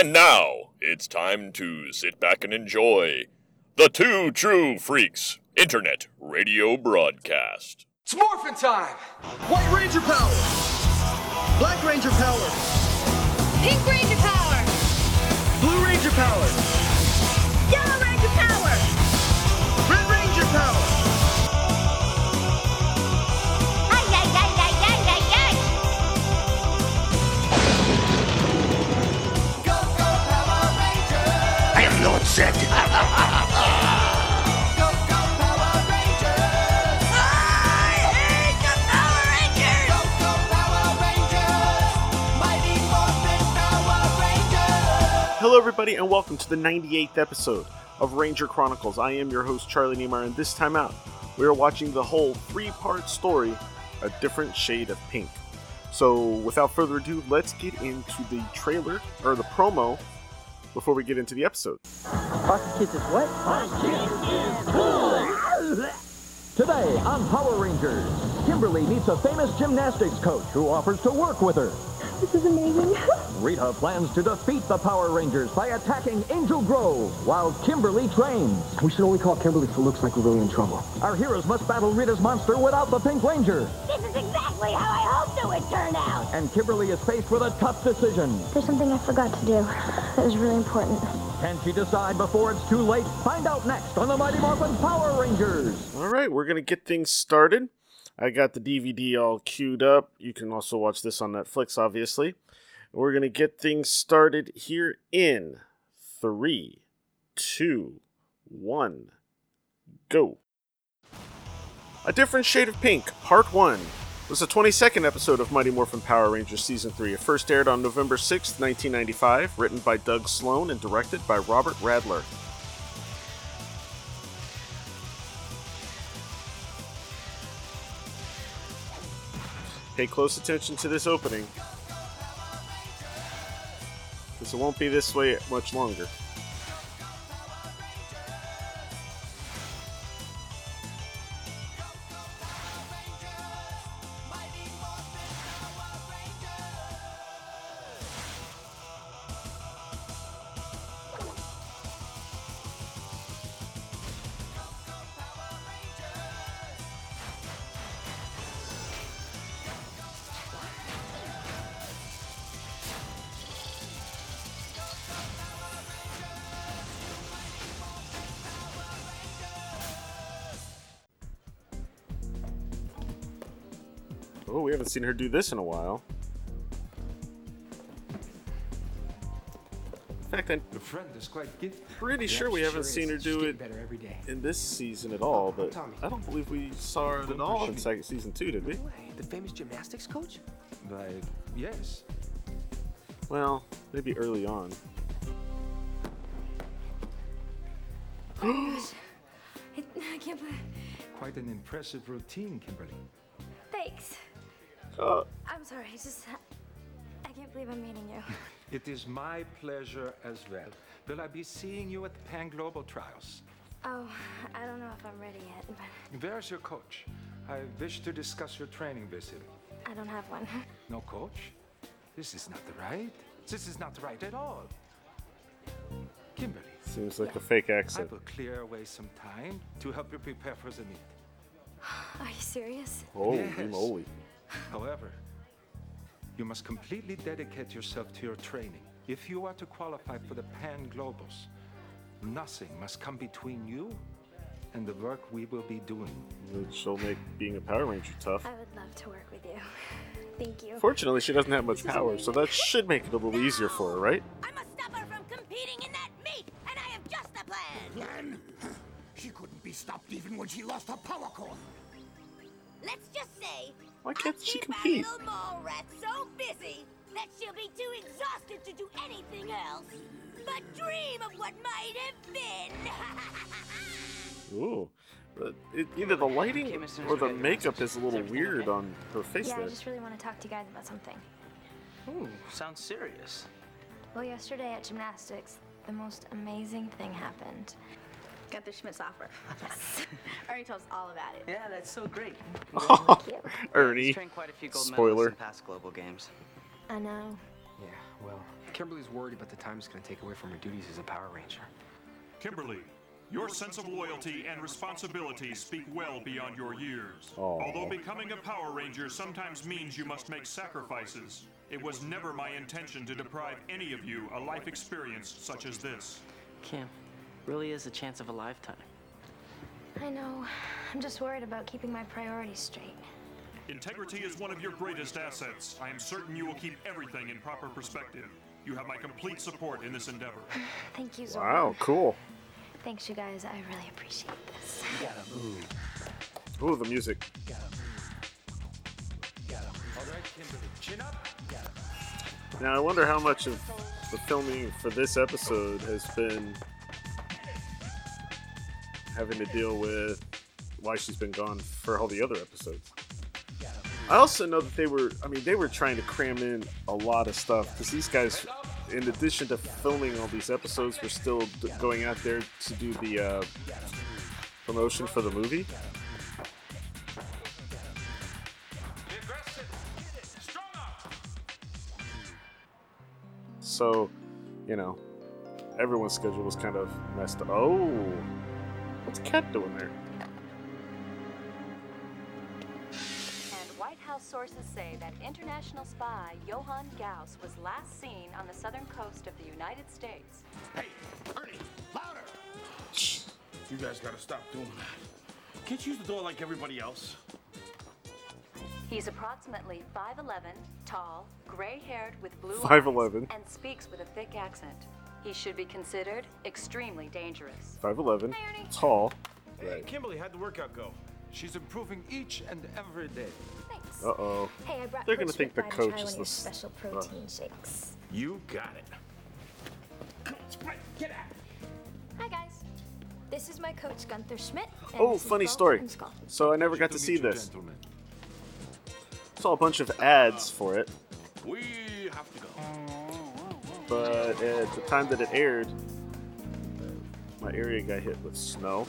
And now it's time to sit back and enjoy the Two True Freaks Internet Radio Broadcast. It's morphin' time! White Ranger power! Black Ranger power! Pink Ranger power! Blue Ranger power! Hello, everybody, and welcome to the 98th episode of Ranger Chronicles. I am your host, Charlie Niemeyer, and this time out, we are watching the whole three part story, A Different Shade of Pink. So, without further ado, let's get into the trailer, or the promo, before we get into the episode. Fox Kids is what? Today on Power Rangers, Kimberly meets a famous gymnastics coach who offers to work with her. This is amazing. Rita plans to defeat the Power Rangers by attacking Angel Grove while Kimberly trains. we should only call Kimberly if it looks like we're really in trouble. Our heroes must battle Rita's monster without the Pink Ranger. This is exactly how I hoped it would turn out! And Kimberly is faced with a tough decision. There's something I forgot to do. That was really important. Can she decide before it's too late? Find out next on the Mighty Morphin Power Rangers. All right, we're going to get things started. I got the DVD all queued up. You can also watch this on Netflix, obviously. We're going to get things started here in three, two, one, go. A Different Shade of Pink, Part 1, was the 22nd episode of Mighty Morphin Power Rangers Season 3. It first aired on November 6th, 1995, written by Doug Sloan and directed by Robert Radler. Pay close attention to this opening. Because it won't be this way much longer. Seen her do this in a while. In fact, I'm Your friend is quite gifted. pretty sure we haven't seen her do it better every day. in this season at all, but Tommy. I don't believe we saw her at all in second season two, did we? The famous gymnastics coach? Like, yes. Well, maybe early on. I, I can't believe... Quite an impressive routine, Kimberly. Thanks. Uh, I'm sorry, it's just... I can't believe I'm meeting you. It is my pleasure as well. Will I be seeing you at the Pan Global Trials? Oh, I don't know if I'm ready yet, but There's your coach. I wish to discuss your training with him. I don't have one. No coach? This is not the right. This is not the right at all. Kimberly, seems like a fake accent. I will clear away some time to help you prepare for the meet. Are you serious? Holy Yes. moly. However, you must completely dedicate yourself to your training. If you are to qualify for the Pan Globals, nothing must come between you and the work we will be doing. She'll make being a Power Ranger tough. I would love to work with you. Thank you. Fortunately, she doesn't have much power, so that should make it a little easier for her, right? I must stop her from competing in that meet, and I have just a plan. Plan? She couldn't be stopped even when she lost her power core. Let's just say Why can't I she keep compete? our little mole rat so busy that she'll be too exhausted to do anything else but dream of what might have been. Ooh. But it, either the lighting or the makeup is a little weird on her face yeah, I just really want to talk to you guys about something. Ooh, sounds serious. Well, yesterday at gymnastics, the most amazing thing happened. Got the Schmidt software. Yes. Ernie told us all about it. Yeah, that's so great. Ernie. He's trained quite a few gold medalists Spoiler. in past global games. I know. Yeah, well, Kimberly's worried about the time it's going to take away from her duties as a Power Ranger. Kimberly, your sense of loyalty and responsibility speak well beyond your years. Aw. Although becoming a Power Ranger sometimes means you must make sacrifices, it was never my intention to deprive any of you a life experience such as this. Kim, really is a chance of a lifetime. I know. I'm just worried about keeping my priorities straight. Integrity is one of your greatest assets. I am certain you will keep everything in proper perspective. You have my complete support in this endeavor. Thank you, Zordon. Wow, cool. Thanks, you guys. I really appreciate this. Ooh, the music. All right, Kimberly, chin up. Now I wonder how much of the filming for this episode has been having to deal with why she's been gone for all the other episodes. I also know that they were, I mean, they were trying to cram in a lot of stuff because these guys, in addition to filming all these episodes, were still d- going out there to do the uh, promotion for the movie. So, you know, everyone's schedule was kind of messed up. Oh, what's Kat doing there? And White House sources say that international spy Johann Gauss was last seen on the southern coast of the United States. Hey, Ernie, louder! You guys gotta stop doing that. Can't you use the door like everybody else? He's approximately 5'11, tall, gray haired with blue 5'11. eyes, and speaks with a thick accent. He should be considered extremely dangerous. 5'11, tall. Hey, Kimberly, how'd the workout go? She's improving each and every day. Thanks. Uh oh. Hey, I brought They're gonna think the Rick by to coach try is one of the your s- special uh. protein shakes. You got it. Get out! Hi, guys. This is my coach, Gunther Schmidt. and Oh, funny Bo story. So I never got to see this. Saw a bunch of ads for it, We have to go. But at the time that it aired, my area got hit with snow,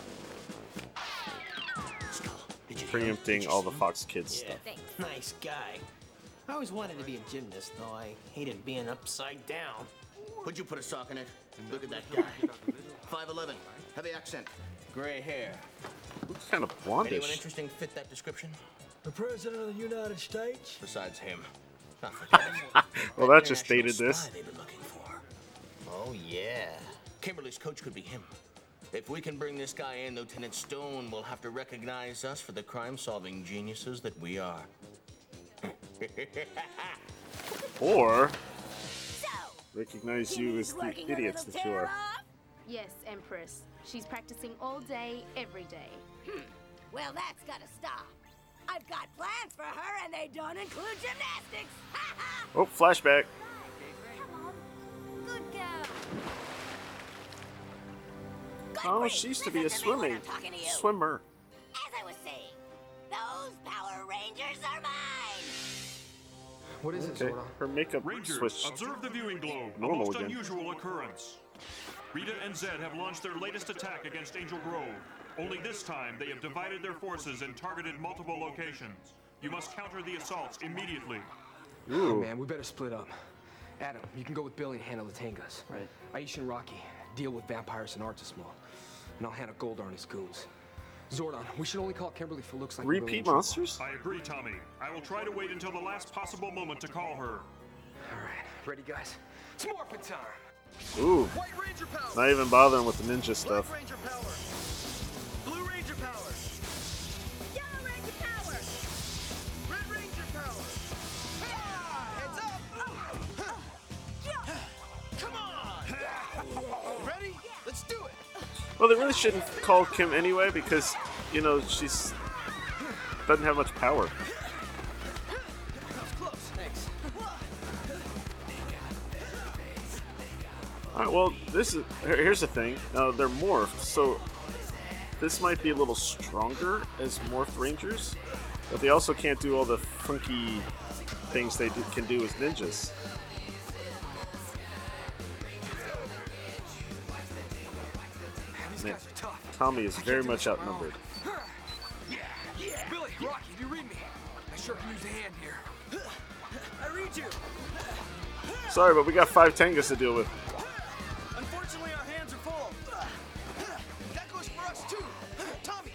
preempting all the Fox Kids Yeah, stuff. nice guy. I always wanted to be a gymnast, though I hated being upside down. Would you put a sock in it? Look at that guy. 5'11, heavy accent, gray hair. Looks kind of blondish. Anyone interesting fit that description? The President of the United States? Besides him. Well, that just dated this. Oh, yeah. Kimberly's coach could be him. If we can bring this guy in, Lieutenant Stone will have to recognize us for the crime solving geniuses that we are. Or recognize you as the idiots that you are. Yes, Empress. She's practicing all day, every day. Hmm. Well, that's gotta stop. I've got plans for her, and they don't include gymnastics. Ha ha! Oh, flashback. Oh, she used to be a swimming talking to you. swimmer. As I was saying, those Power Rangers are mine. What is it, Okay, Zordon? her makeup Rangers, switched observe the viewing globe. normal a most again. unusual occurrence. Rita and Zedd have launched their latest attack against Angel Grove. Only this time, they have divided their forces and targeted multiple locations. You must counter the assaults immediately. Oh, man, we better split up. Adam, you can go with Billy and handle the Tengas. Right. Aisha and Rocky, deal with vampires and Artistamo. And I'll handle Goldar and his goons. Zordon, we should only call Kimberly if it looks like we're really Repeat monsters? I agree, Tommy. I will try to wait until the last possible moment to call her. All right, ready, guys? It's morphin' time! Ooh. White power. Not even bothering with the ninja stuff. Well, they really shouldn't call Kim anyway because, you know, she's doesn't have much power. All right, well, this is here's the thing. Now they're morphed, so this might be a little stronger as morphed rangers, but they also can't do all the funky things they do, can do as ninjas. Man, Tommy is very much outnumbered. Billy, Rocky, do you read me? I sure can use a hand here. I read you. Sorry, but we got five Tengas to deal with. Unfortunately, our hands are full. That goes for us too. Tommy,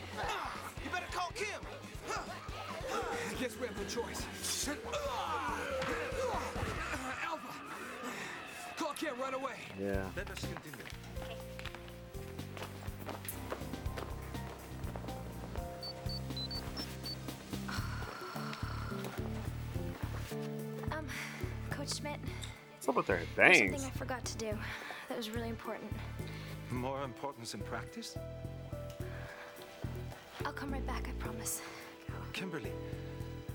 you better call Kim. I guess we have no choice. Alpha, call Kim right away. Yeah. Let us continue. Coach Schmidt, What's up with their there's bangs? something I forgot to do that was really important. More importance in practice? I'll come right back, I promise. Kimberly,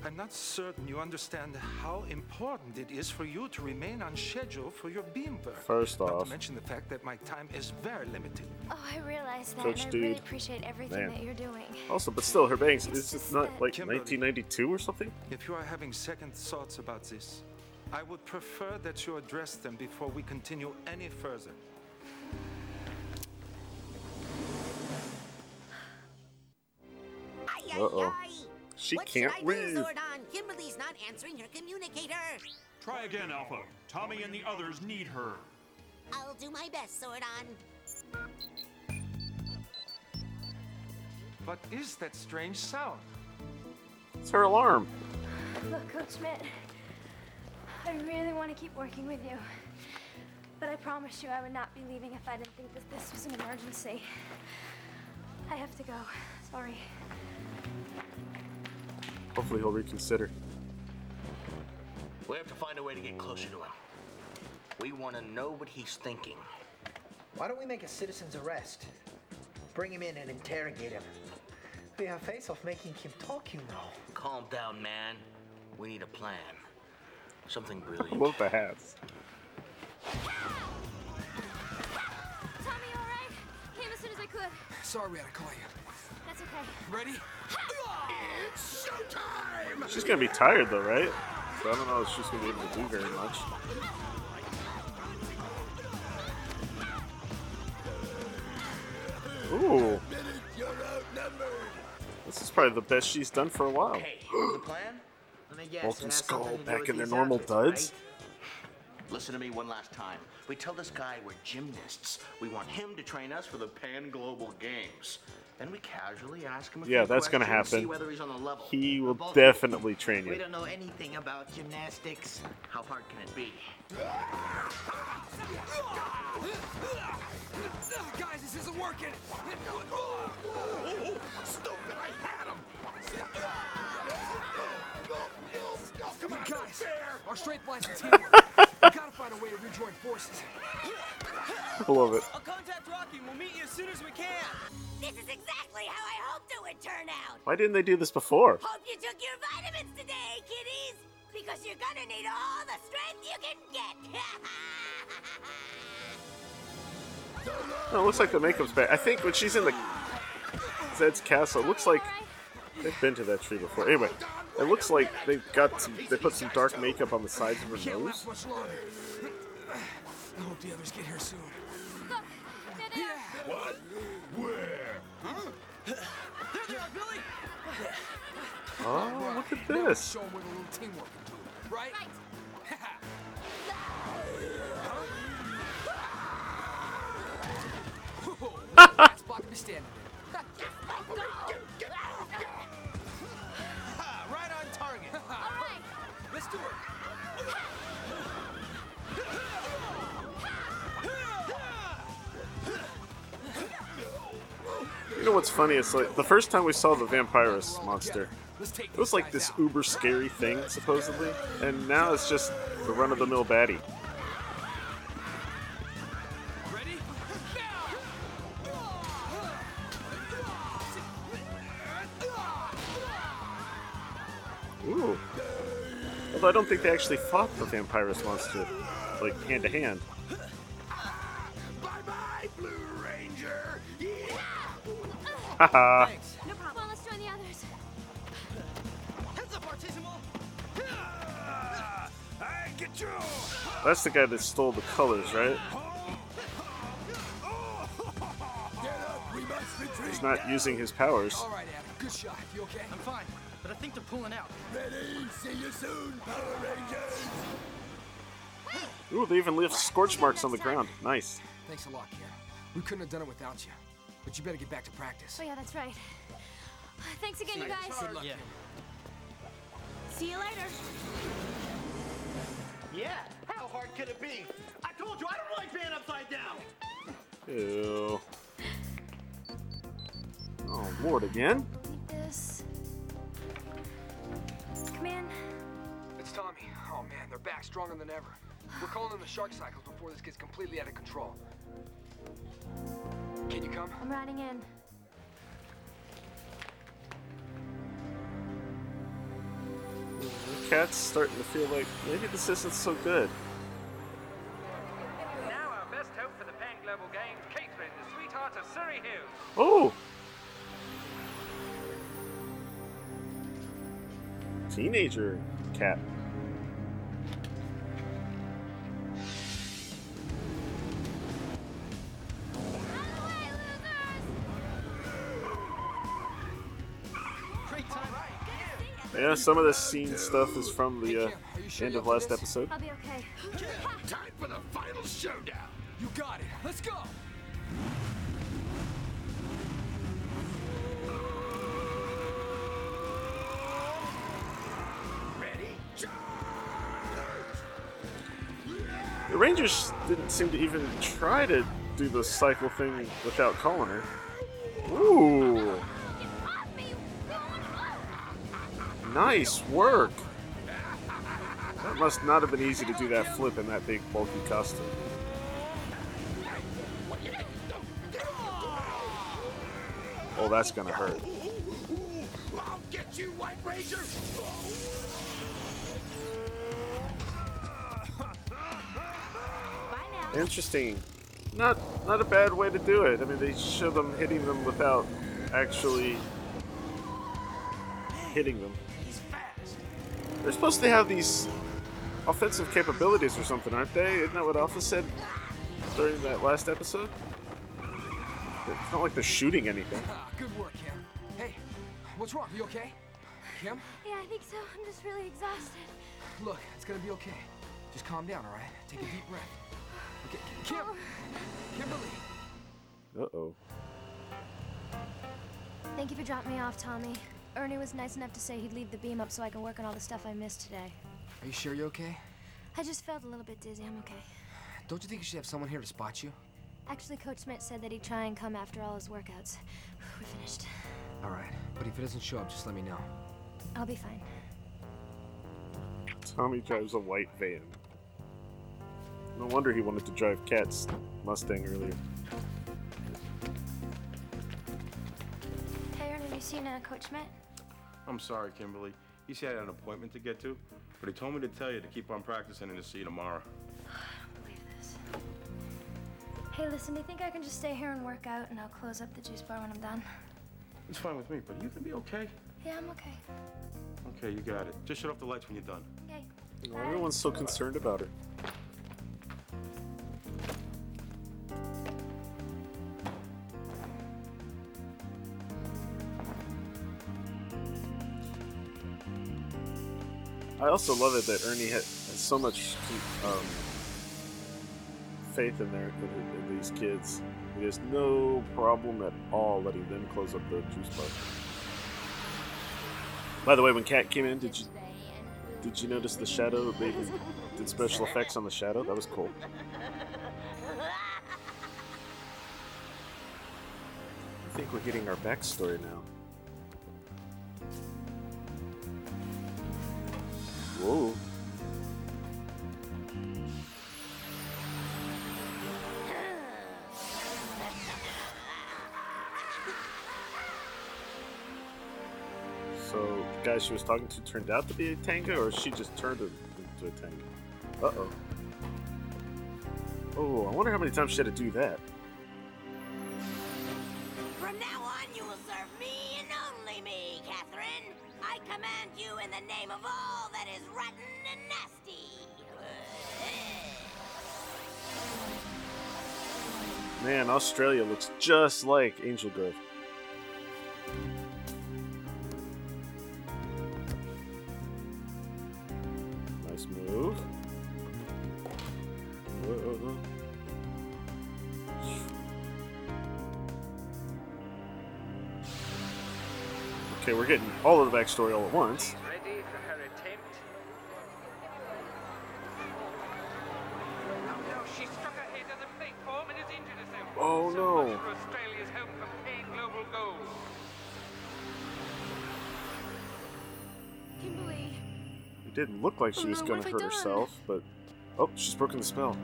I'm not certain you understand how important it is for you to remain on schedule for your beam work. First Not off- to mention the fact that my time is very limited. Oh, I realize that, Coach and I really appreciate everything Man. that you're doing. Also, but still, her bangs. It's Is it just not like Kimberly. 1992 or something? If you are having second thoughts about this, I would prefer that you address them before we continue any further. Ay, ay, Uh-oh. ay. She what can't should I read. do, Zordon? Kimberly's not answering her communicator. Try again, Alpha. Tommy and the others need her. I'll do my best, Zordon. What is that strange sound? It's her alarm. Look, Coach Schmidt, I really want to keep working with you. But I promised you I would not be leaving if I didn't think that this was an emergency. I have to go. Sorry. Hopefully, he'll reconsider. We have to find a way to get closer to him. We want to know what he's thinking. Why don't we make a citizen's arrest? Bring him in and interrogate him. We have face off making him talk, you know. Calm down, man. We need a plan. Something brilliant. Love the hats. Tommy, all right? Came as soon as I could. Sorry we had to call you. That's okay. Ready? It's showtime! She's gonna be tired though, right? So I don't know if she's gonna be able to do very much. Ooh, this is probably the best she's done for a while. Okay, the plan? Let me guess. Bulk and Skull something to do back in their normal outfits, duds. Listen to me one last time. We tell this guy we're gymnasts. We want him to train us for the Pan Global Games. Then we casually ask him a Yeah, few that's gonna questions, see happen. whether he's on the level. He will Both- definitely train you. We don't know anything about gymnastics. How hard can it be? Guys, this isn't working. Our strength lies in teamwork. we gotta find a way to rejoin forces. I love it. I'll contact Rocky we'll meet you as soon as we can. This is exactly how I hoped it would turn out. Why didn't they do this before? Hope you took your vitamins today, kiddies. Because you're gonna need all the strength you can get. No, it looks like the makeup's bad. I think when she's in the Zedd's castle, it looks like they've been to that tree before. Anyway, it looks like they've got some. They put some dark makeup on the sides of her nose. last much longer. I hope the others get here soon. Look, there they are. What? Where? There they are, Billy! Oh, look at Now this. Show 'em what a little teamwork can do, right? That spot to be standing You know what's funny? It's like the first time we saw the Vampirus monster, it was like this uber scary thing, supposedly, and now it's just the run of the mill baddie. Ooh. Although I don't think they actually fought the Vampirus monster, like hand to hand. Thanks. No problem. Let's join the others. Heads up, Artistamo. I get you. That's the guy that stole the colors, right? Get up, we must retreat. He's not using his powers. All right, Adam. Good shot. You okay? I'm fine, but I think they're pulling out. Ready? See you soon, Power Rangers. Ooh, they even left scorch marks on the ground. Nice. Thanks a lot, Kim. We couldn't have done it without you. But you better get back to practice. Oh yeah, that's right. Thanks again, you guys. Good luck, Yeah. See you later. Yeah, how hard could it be? I told you I don't like being upside down. Ew. Oh, Lord, again? Need this. Come in. It's Tommy. Oh man, they're back stronger than ever. We're calling in the shark cycles before this gets completely out of control. Can you come? I'm riding in. The Kat's starting to feel like maybe this isn't so good. Now our best hope for the Pan Global Games, Katherine, the sweetheart of Surrey Hills. Oh! Teenager cat. Yeah, some of the scene stuff is from the uh, end of last episode. I'll be okay. Time for the final showdown. You got it. Let's go. Ready? Charge! The Rangers didn't seem to even try to do the cycle thing without calling her. Ooh. Nice work. That must not have been easy to do that flip in that big bulky costume. Oh, that's gonna hurt. I'll get you, White Ranger! Interesting. Not not a bad way to do it. I mean, they show them hitting them without actually hitting them. They're supposed to have these offensive capabilities or something, aren't they? Isn't that what Alpha said during that last episode? It's not like they're shooting anything. Ah, good work, Kim. Hey, what's wrong? You okay? Kim? Yeah, I think so. I'm just really exhausted. Look, it's gonna be okay. Just calm down, all right? Take a deep breath. Okay, Kim. Kimberly. Uh oh. Thank you for dropping me off, Tommy. Ernie was nice enough to say he'd leave the beam up so I can work on all the stuff I missed today. Are you sure you're okay? I just felt a little bit dizzy. I'm okay. Don't you think you should have someone here to spot you? Actually, Coach Schmidt said that he'd try and come after all his workouts. We're finished. All right, but if it doesn't show up, just let me know. I'll be fine. Tommy drives a white van. No wonder he wanted to drive Kat's Mustang earlier. Hey, Ernie, you seen uh, Coach Schmidt? I'm sorry, Kimberly. He said he had an appointment to get to, but he told me to tell you to keep on practicing and to see you tomorrow. I don't believe this. Hey, listen, do you think I can just stay here and work out and I'll close up the juice bar when I'm done? It's fine with me, but you can be okay. Yeah, I'm okay. Okay, you got it. Just shut off the lights when you're done. Okay. Oh, everyone's so concerned about her. I also love it that Ernie ha- has so much um, faith in their in, in these kids. He has no problem at all letting them close up the juice bar. By the way, when Kat came in, did you did you notice the shadow? They did special effects on the shadow. That was cool. I think we're getting our backstory now. Guy she was talking to turned out to be a Tenga, or she just turned into a Tenga? Uh oh. Oh, I wonder how many times she had to do that. From now on, you will serve me and only me, Katherine. I command you in the name of all that is rotten and nasty. Man, Australia looks just like Angel Grove. All of the backstory all at once. Ready for her attempt? Oh no, she struck her head on the platform and has injured herself. Oh, so no. Much for Australia's help from Pan Global Gold. Kimberly. It didn't look like she Oh, was no, gonna hurt herself, but oh, she's broken the spell.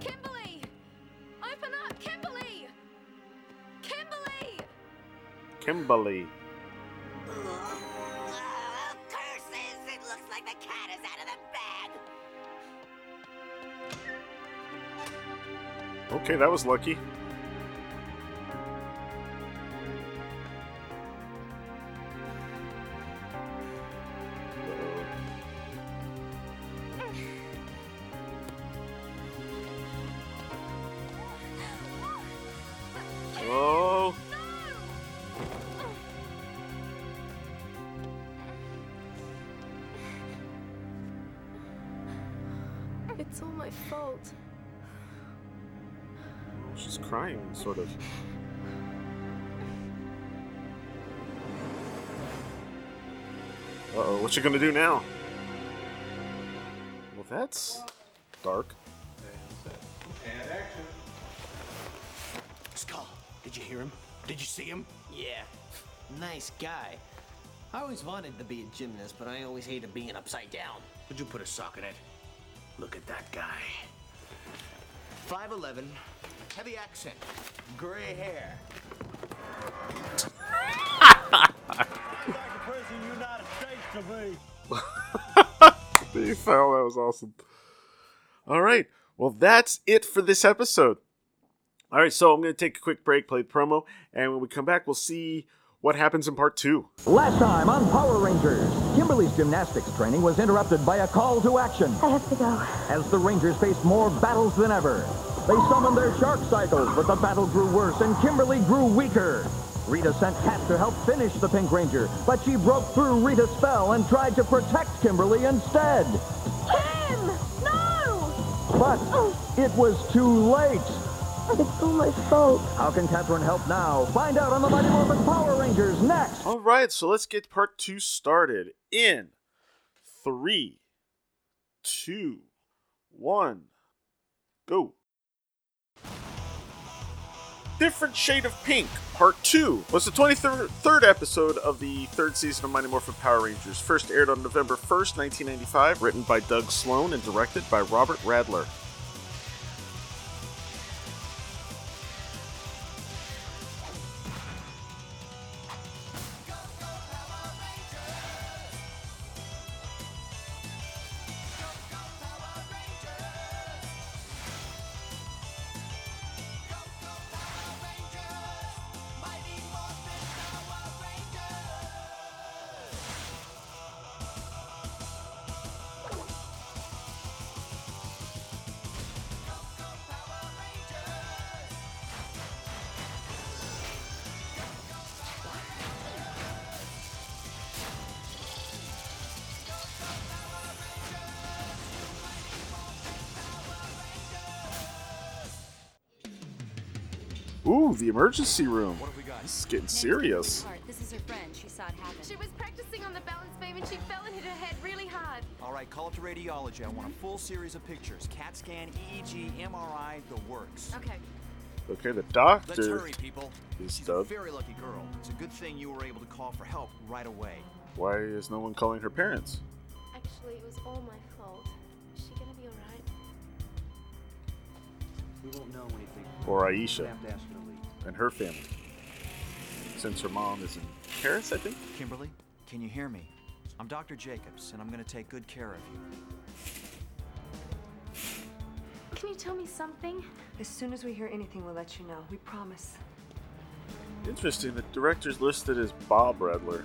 Kimberly! Open up, Kimberly! Kimberly! Kimberly. Oh, curses! It looks like the cat is out of the bag. Okay, that was lucky. What you gonna do now? Well, that's dark. And action. Skull, did you hear him? Did you see him? Yeah, nice guy. I always wanted to be a gymnast, but I always hated being upside down. Would you put a sock in it? Look at that guy. 5'11, heavy accent, gray hair. you fell. That was awesome. All right. Well, that's it for this episode. All right. So I'm going to take a quick break, play the promo, and when we come back, we'll see what happens in part two. Last time on Power Rangers, Kimberly's gymnastics training was interrupted by a call to action. I have to go. As the Rangers faced more battles than ever, they summoned their shark cycles, but the battle grew worse and Kimberly grew weaker. Rita sent Kat to help finish the Pink Ranger, but she broke through Rita's spell and tried to protect Kimberly instead. Kim! No! But it was too late. It's all my fault. How can Katherine help now? Find out on the Mighty Morphin Power Rangers next. All right. So let's get part two started in three, two, one, go. Different Shade of Pink, Part 2, was the 23rd episode of the third season of Mighty Morphin Power Rangers. First aired on November 1st, 1995, written by Doug Sloan and directed by Robert Radler. Ooh, the emergency room. What have we got? This is getting serious. This is her friend. She saw it happen. She was practicing on the balance beam and she fell and hit her head really hard. All right, call it to radiology. I want a full series of pictures. CAT scan, EEG, MRI, the works. Okay. Okay, the Let's doctor hurry, people. is She's a very lucky girl. It's a good thing you were able to call for help right away. Why is no one calling her parents? Actually, it was all my fault. Is she gonna be alright? We won't know anything. Or We'll Aisha have to ask her to leave. and her family. Since her mom is in Paris, I think. Kimberly, can you hear me? I'm Dr. Jacobs, and I'm going to take good care of you. Can you tell me something? As soon as we hear anything, we'll let you know. We promise. Interesting. The director's listed as Bob Radler.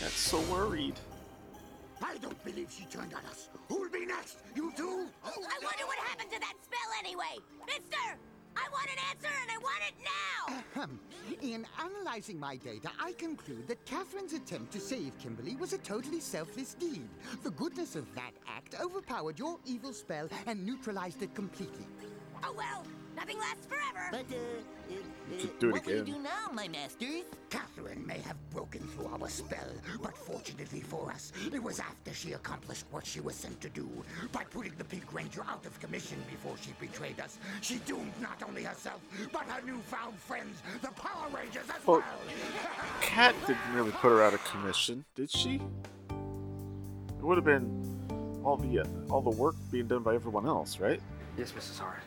That's so worried. I don't believe she turned on us. Who'll be next? You two? I wonder what happened to that spell anyway. Mister, I want an answer and I want it now. Ahem. In analyzing my data, I conclude that Katherine's attempt to save Kimberly was a totally selfless deed. The goodness of that act overpowered your evil spell and neutralized it completely. Oh well, nothing lasts forever. But, uh, Could do it what will you do now, my masters? Katherine may have broken through our spell, but fortunately for us, it was after she accomplished what she was sent to do. By putting the Pink Ranger out of commission before she betrayed us, she doomed not only herself, but her newfound friends, the Power Rangers, as Well, well. Kat didn't really put her out of commission, did she? It would have been all the uh, all the work being done by everyone else, right? Yes, Mrs. Hart.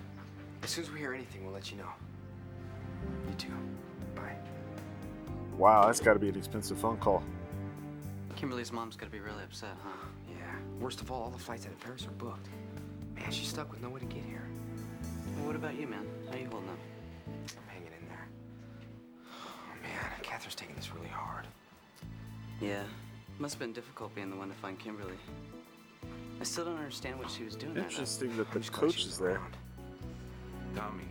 As soon as we hear anything, we'll let you know. You too. Bye. Wow, that's got to be an expensive phone call. Kimberly's mom's gonna be really upset, huh? Yeah. Worst of all, all the flights out of Paris are booked. Man, she's stuck with no way to get here. Well, what about you, man? How are you holding up? I'm hanging in there. Oh, man, Katherine's taking this really hard. Yeah. Must have been difficult being the one to find Kimberly. I still don't understand what she was doing there. though. Interesting that the coach is there. Tommy,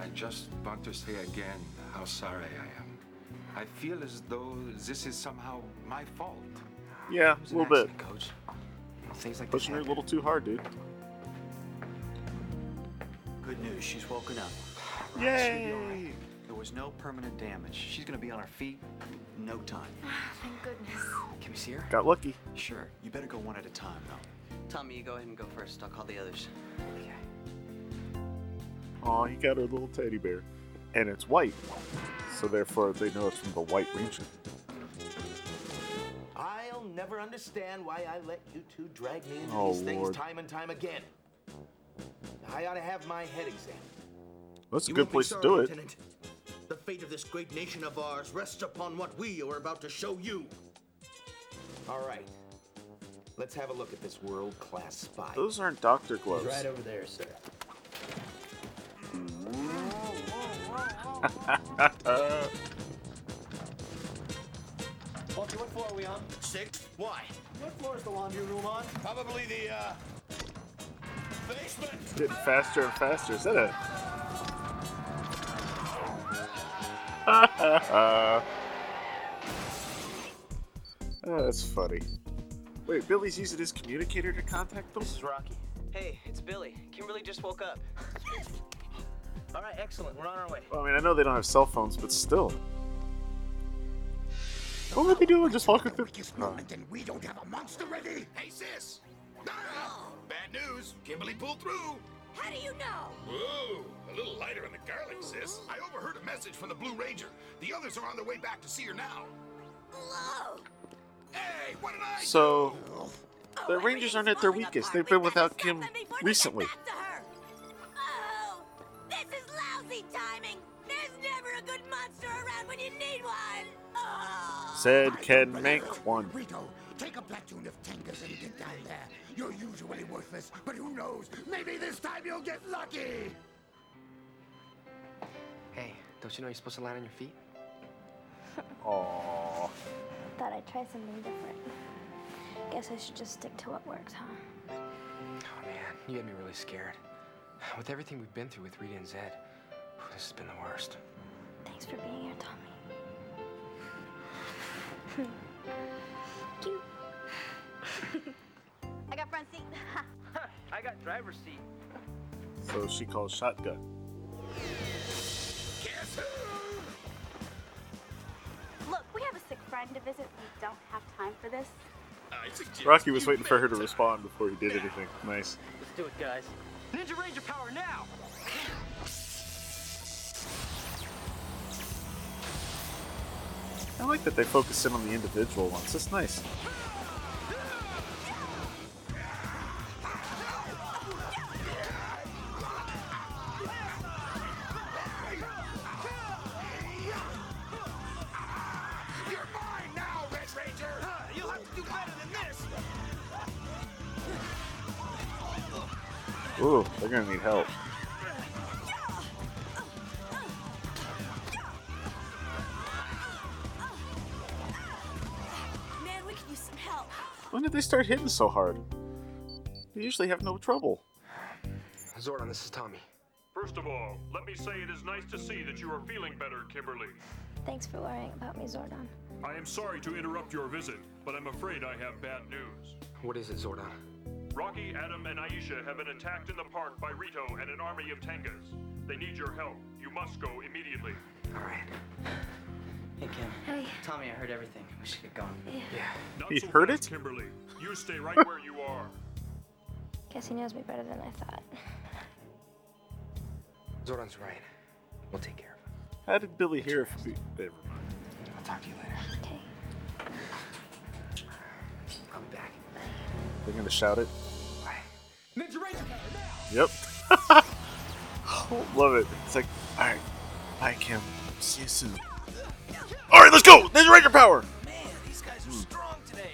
I just want to say again how sorry I am. I feel as though this is somehow my fault. Yeah, a little bit. Coach. Things like Pushing her a little too hard, dude. Good news, she's woken up. Yay! There was no permanent damage. She's gonna be on her feet in no time. Ah, thank goodness. Can we see her? Got lucky. Sure, you better go one at a time, though. Tommy, you go ahead and go first. I'll call the others. Aw, he got her little teddy bear. And it's white. So therefore they know it's from the White Ranger. I'll never understand why I let you two drag me into Oh, these things Lord. time and time again. I ought to have my head examined. That's a You good won't be place to sorry, do it. Lieutenant. The fate of this great nation of ours rests upon what we are about to show you. All right. Let's have a look at this world-class spy. Those aren't doctor gloves. He's right over there, sir. Walter, what floor are we on? Six. Why? What floor is the laundry room on? Probably the, uh, basement. Getting faster and faster. Is that it? oh, that's funny. Wait, Billy's using his communicator to contact them? This is Rocky. Hey, it's Billy. Kimberly just woke up. All right, excellent. We're on our way. Well, I mean, I know they don't have cell phones, but still. What would they doing? Just walking through. Oh. moment and we don't have a monster ready. Hey, sis. No, no. Bad news. Kimberly pulled through. How do you know? Whoa, a little lighter on the garlic, sis. Mm-hmm. I overheard a message from the Blue Ranger. The others are on their way back to see her now. Hello. Hey, what did I So, the Rangers aren't at their weakest. They've been without Kim recently. Oh, this is lousy timing. There's never a good monster around when you need one. Oh. Said can make one. Rito, take a platoon of Tengas and get down there. You're usually worthless, but who knows? Maybe this time you'll get lucky. Hey, don't you know you're supposed to land on your feet? Aww. Thought I'd try something different. Guess I should just stick to what works, huh? Oh man, you had me really scared. With everything we've been through with Rita and Zedd, this has been the worst. Thanks for being here, Tommy. I got front seat. I got driver's seat. So she calls shotgun. Look, we have a sick friend to visit. We don't have time for this. Rocky was waiting for her to respond before he did anything. Nice. Let's do it, guys. Ninja Ranger power now! I like that they focus in on the individual ones. That's nice. Start hitting so hard? They usually have no trouble. Zordon, this is Tommy. First of all, let me say it is nice to see that you are feeling better, Kimberly. Thanks for worrying about me, Zordon. I am sorry to interrupt your visit, but I'm afraid I have bad news. What is it, Zordon? Rocky, Adam, and Aisha have been attacked in the park by Rito and an army of Tengas. They need your help. You must go immediately. All right. Hey, Kim. Hey. Tommy, I heard everything. We should get going. Yeah. Not He so heard fast, it? Kimberly. You stay right where you are. Guess he knows me better than I thought. Zordon's right. We'll take care of him. How did Billy hear if we. Never mind. I'll talk to you later. Okay. I'll be back. They're gonna shout it. Ninja Ranger now! Yep. Love it. It's like, alright. Bye, Kim. See you soon. Alright, let's go! Ninja Ranger power! Man, these guys are strong today.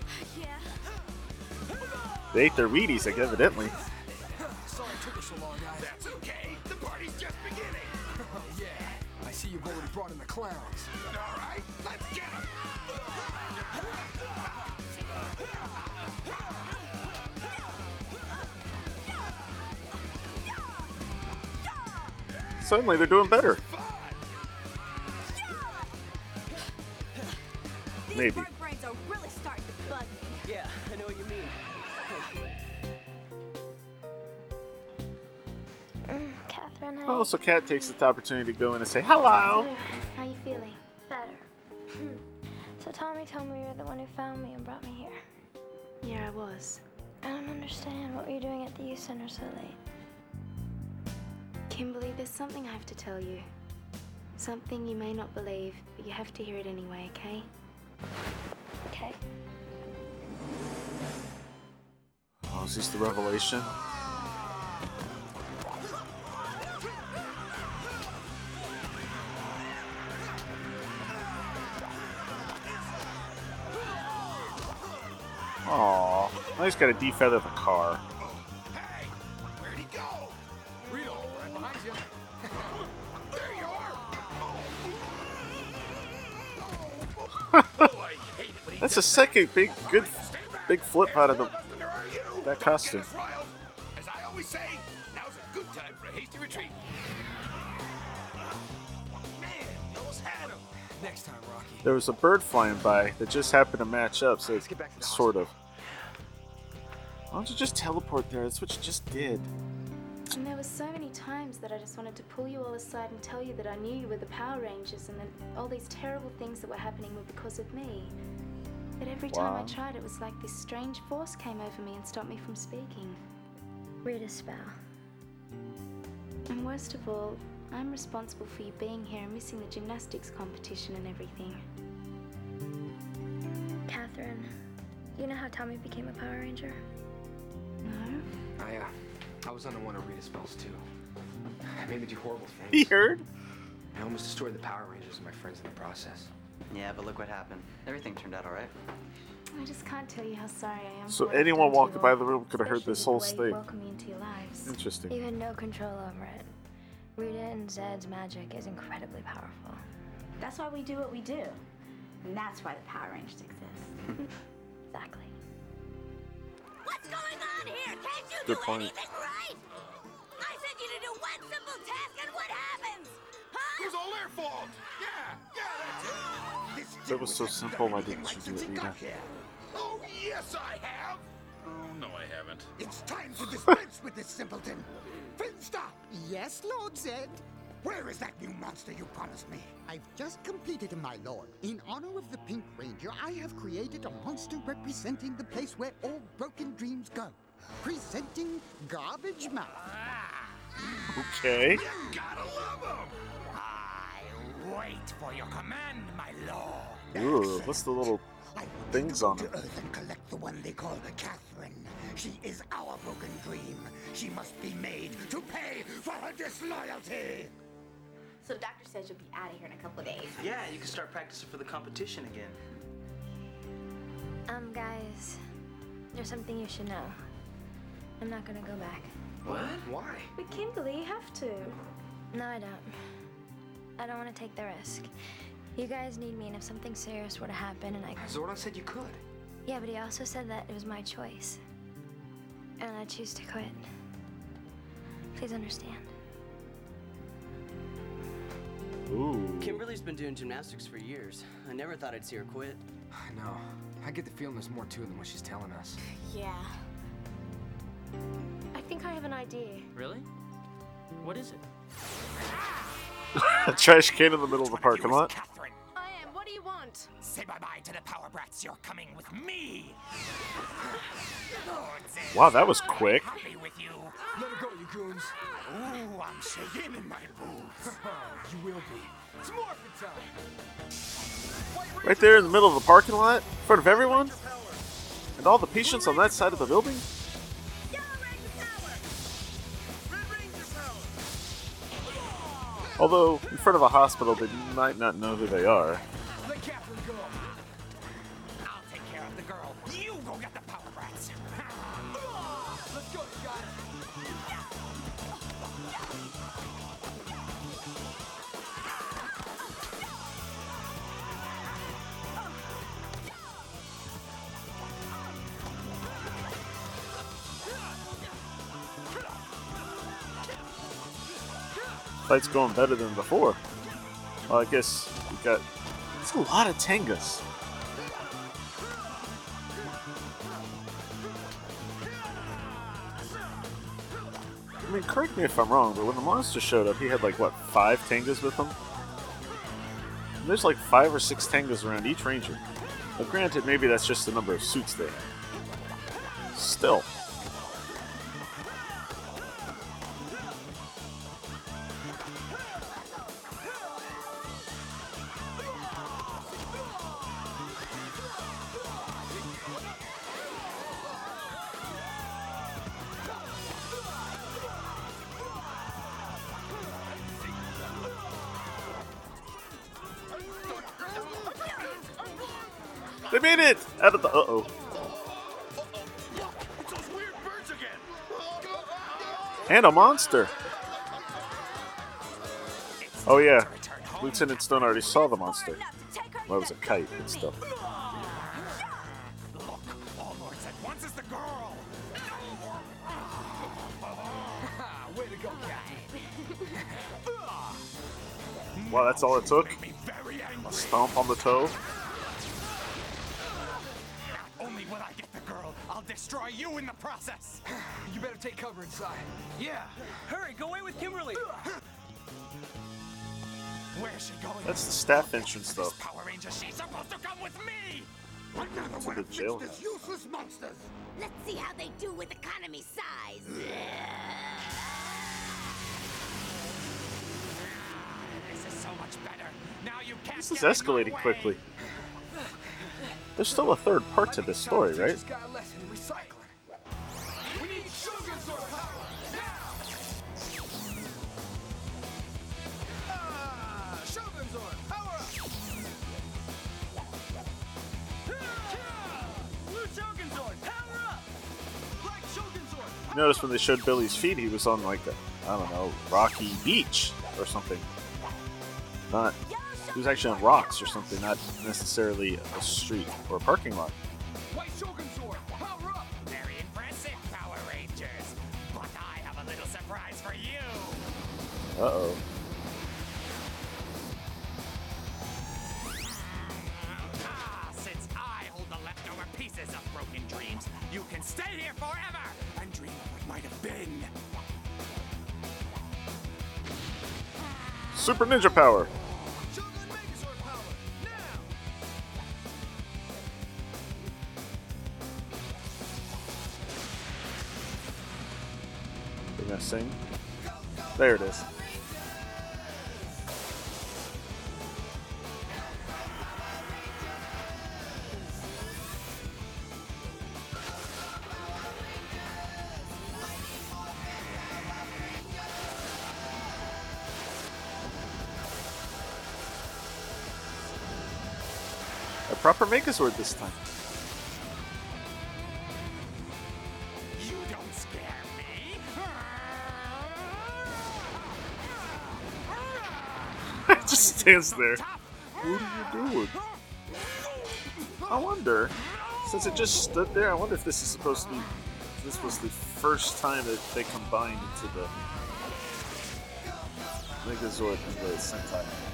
They ate their Wheaties, like, evidently. Sorry it took us so long, guys. That's okay. The party's just beginning. Oh yeah. I see you've already brought in the clowns. All right, let's get 'em. Suddenly, they're doing better. Maybe. Bird brains are really starting to bug me. Yeah, I know what you mean. Mm, Katherine, hi. Oh, so Kat takes the opportunity to go in and say, hello! How are you feeling? Better. so Tommy told me you're the one who found me and brought me here. Yeah, I was. I don't understand. What were you doing at the youth center so late? Kimberly, there's something I have to tell you. Something you may not believe, but you have to hear it anyway, okay? Okay. Oh, is this the revelation? Aw, I just gotta defeather the car. That's the second big, good, big flip out of the that costume. Riled. As I always say, now's a good time for a hasty retreat. Man, almost had him. Next time, Rocky. There was a bird flying by that just happened to match up, so it's sort of. Why don't you just teleport there? That's what you just did. And there were so many times that I just wanted to pull you all aside and tell you that I knew you were the Power Rangers and that all these terrible things that were happening were because of me. But every time I tried, it was like this strange force came over me and stopped me from speaking. Read a spell. And worst of all, I'm responsible for you being here and missing the gymnastics competition and everything. Katherine, you know how Tommy became a Power Ranger? No? I, uh, I was under one of Rita's spells too. I made me do horrible things. He heard. I almost destroyed the Power Rangers and my friends in the process. Yeah, but look what happened. Everything turned out all right. I just can't tell you how sorry I am. So for what I've anyone walking by the room could have heard this whole the way you thing. Welcome into your lives. Interesting. You had no control over it. Rita and Zedd's magic is incredibly powerful. That's why we do what we do. And that's why the Power Rangers exist. exactly. What's going on here? Can't you Good do point. anything right? I sent you to do one simple task, and what happens? Huh? It was all their fault. Yeah, yeah, that's it. That was so simple. Why didn't you do it, Rita? Oh, yes, I have. Oh, no, I haven't. It's time to dispense with this simpleton. Finster! Yes, Lord Zedd. Where is that new monster you promised me? I've just completed it, my lord. In honor of the Pink Ranger, I have created a monster representing the place where all broken dreams go. Presenting Garbage Mouth. Ah! Okay. Gotta love him! I wait for your command, my lord. Ooh, what's the little things on To it? Earth and collect the one they call Katherine. She is our broken dream. She must be made to pay for her disloyalty. So the doctor says you'll be out of here in a couple of days. Yeah, you can start practicing for the competition again. Um, guys, there's something you should know. I'm not gonna go back. What? Why? But Kimberly, you have to. No, I don't. I don't want to take the risk. You guys need me, and if something serious were to happen, and I. Zordon said you could. Yeah, but he also said that it was my choice. And I choose to quit. Please understand. Ooh. Kimberly's been doing gymnastics for years. I never thought I'd see her quit. I know. I get the feeling there's more to it than what she's telling us. Yeah. I think I have an idea. Really? What is it? Ah! A trash can in the middle of the parking lot. I am. What do you want? Say bye-bye to the Power Brats. You're coming with me. Wow, that was quick. Happy with you. Let her go, you goons. Ooh, I'm shaking in my boots. you will be. It's morphin' time. Right there in the middle of the parking lot, in front of everyone, and all the patients on that side of the building. Although, in front of a hospital, they might not know who they are. Fight's going better than before. Well, I guess we got. It's a lot of Tengas. I mean, correct me if I'm wrong, but when the monster showed up, he had like what five Tengas with him. And there's like five or six Tengas around each ranger. But granted, maybe that's just the number of suits they have. Still. Out of the. Uh oh. And a monster. Oh yeah, Lieutenant Stone already saw the monster. Well, it was a kite, go, Captain. Wow, that's all it took. A stomp on the toe. Destroy you in the process. You better take cover inside. Yeah. Hurry, go away with Kimberly. Where's she going? That's the staff entrance, though. Power Ranger, she's supposed to come with me. Another It's a one good of jail. Useless monsters. Let's see how they do with economy size. This is so much better. Now you can't This is get in my escalating quickly. There's still a third part to this story, right? You notice when they showed Billy's feet, he was on like a, I don't know, rocky beach or something. Not, he was actually on rocks or something, not necessarily a street or a parking lot. White Shogun Sword, power up! Very impressive, Power Rangers. But I have a little surprise for you. Uh oh. Ah, since I hold the leftover pieces of broken dreams, you can stay here forever dream of what might have been. Super Ninja Power! Shogun Megazord power, now! They're gonna sing. There it is. Proper Megazord this time. You don't scare me. it just stands there. What are you doing? I wonder, since it just stood there, I wonder if this is supposed to be. This was the first time that they combined into the Megazord and the Sentai.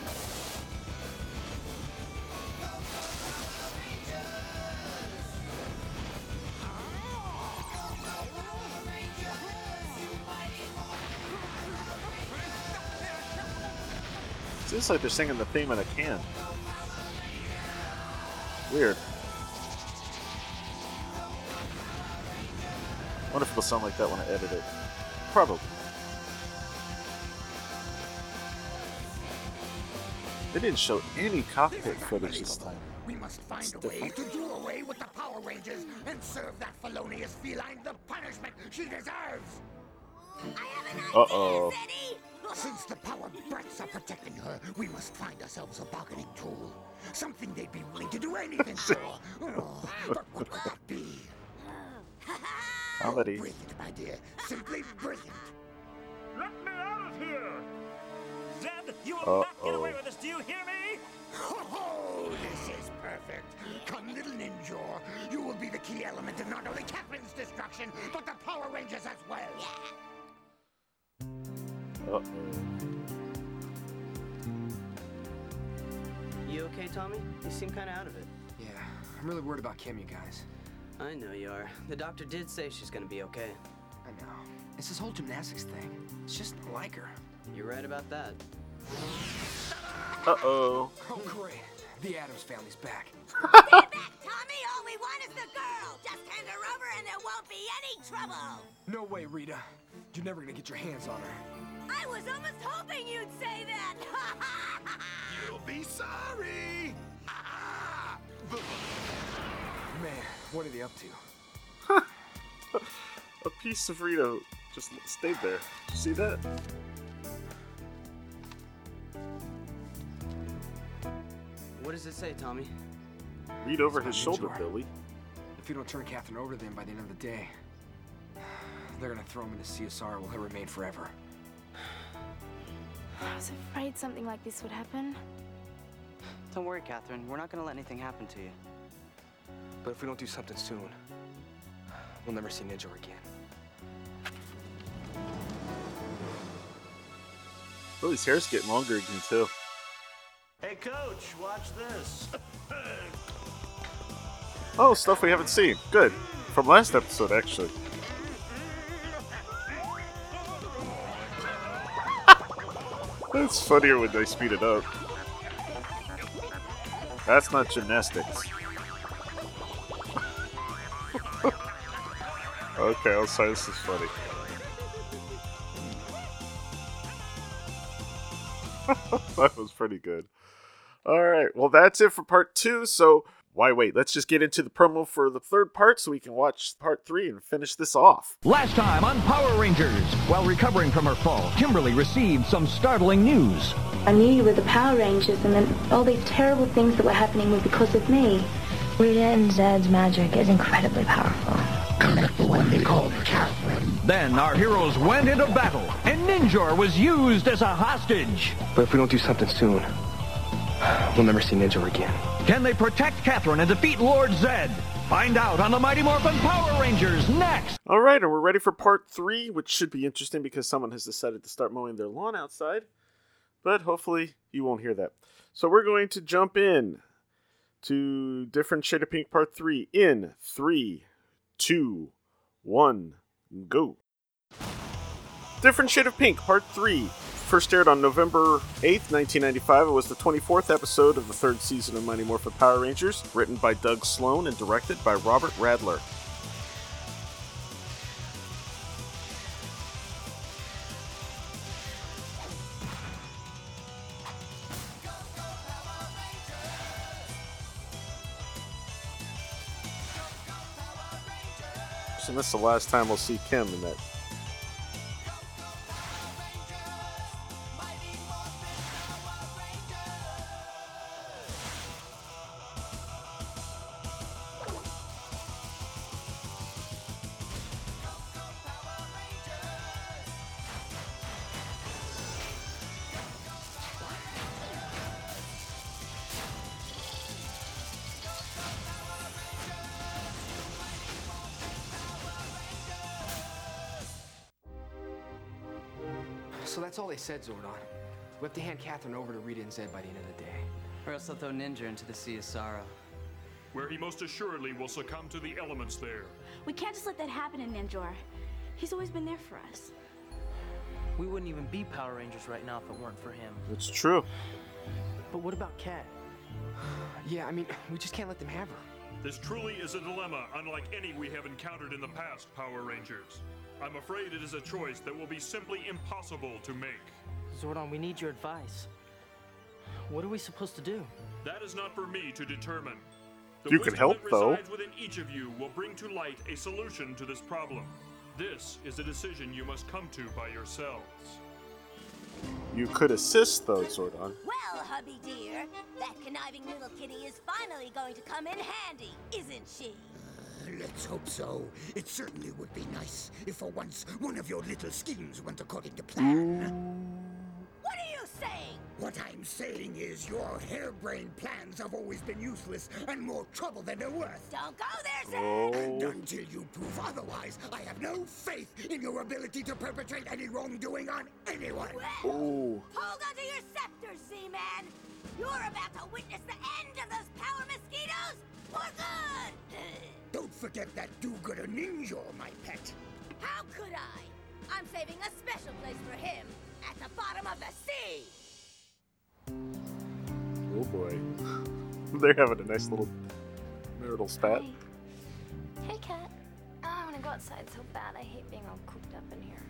Seems like they're singing the theme in a can. Weird. Wonder if it'll sound like that when I edit it. Probably. They didn't show any cockpit footage this time. We must find a way to do away with the Power Rangers and serve that felonious feline the punishment she deserves. Uh oh. Since the Power Brats are protecting her, we must find ourselves a bargaining tool. Something they'd be willing to do anything for. Oh, but what could that be? Comedy. Brilliant, my dear. Simply brilliant. Let me out of here! Zedd, you will not get away with this, do you hear me? Oh, this is perfect. Come, little ninja. You will be the key element in not only Katherine's destruction, but the Power Rangers as well. Uh You okay, Tommy? You seem kind of out of it. Yeah, I'm really worried about Kim, you guys. I know you are. The doctor did say she's gonna be okay. I know. It's this whole gymnastics thing. It's just not like her. You're right about that. Uh oh. Oh, great. The Addams Family's back. back. Tommy, all we want is the girl. Just hand her over and there won't be any trouble. No way, Rita. You're never gonna get your hands on her. I was almost hoping you'd say that. You'll be sorry. Man, what are they up to? A piece of Rito just stayed there. Did you see that? What does it say, Tommy? Read over his shoulder, Ninja. Billy. If you don't turn Katherine over to them by the end of the day, they're gonna throw him into CSR where he'll remain forever. I was afraid something like this would happen. Don't worry, Katherine. We're not gonna let anything happen to you. But if we don't do something soon, we'll never see Ninjor again. Billy's hair's getting longer again too. Hey, coach, watch this. Oh, stuff we haven't seen. Good. From last episode, actually. It's funnier when they speed it up. That's not gymnastics. okay, I'll say this is funny. that was pretty good. All right, well, that's it for part two. So, why wait? Let's just get into the promo for the third part so we can watch part three and finish this off. Last time on Power Rangers, while recovering from her fall, Kimberly received some startling news. I knew you were the Power Rangers, and then all these terrible things that were happening were because of me. Rita and Zedd's magic is incredibly powerful. Collect the one they call Katherine. Then our heroes went into battle, and Ninjor was used as a hostage. But if we don't do something soon, we'll never see Ninjor again. Can they protect Katherine and defeat Lord Zedd? Find out on the Mighty Morphin Power Rangers next. All right, and we're ready for part three, which should be interesting because someone has decided to start mowing their lawn outside. But hopefully, you won't hear that. So we're going to jump in to Different Shade of Pink Part 3 in three, two, one, go. Different Shade of Pink Part 3 first aired on November 8th, 1995. It was the 24th episode of the third season of Mighty Morphin Power Rangers, written by Doug Sloan and directed by Robert Radler. So that's the last time we'll see Kim in that. That's all they Zordon. We have to hand Katherine over to Rita and Zedd by the end of the day. Or else they'll throw Ninjor into the Sea of Sorrow. Where he most assuredly will succumb to the elements there. We can't just let that happen in Ninjor. He's always been there for us. We wouldn't even be Power Rangers right now if it weren't for him. It's true. But what about Kat? Yeah, I mean, we just can't let them have her. This truly is a dilemma unlike any we have encountered in the past, Power Rangers. I'm afraid it is a choice that will be simply impossible to make. Zordon, we need your advice. What are we supposed to do? That is not for me to determine. The You can wisdom help, that though. resides within each of you will bring to light a solution to this problem. This is a decision you must come to by yourselves. You could assist, though, Zordon. Well, hubby dear, that conniving little kitty is finally going to come in handy, isn't she? Let's hope so. It certainly would be nice if for once one of your little schemes went according to plan. Mm. What are you saying? What I'm saying is your harebrained plans have always been useless and more trouble than they're worth. Don't go there, Zedd! Oh. And until you prove otherwise, I have no faith in your ability to perpetrate any wrongdoing on anyone. Oh. Hold onto your scepter, Z-Man! You're about to witness the end of those power mosquitoes for good! Don't forget that do-gooder ninja, my pet. How could I? I'm saving a special place for him at the bottom of the sea! Oh boy. They're having a nice little marital spat. Hey, Kat. Oh, I want to go outside so bad. I hate being all cooped up in here.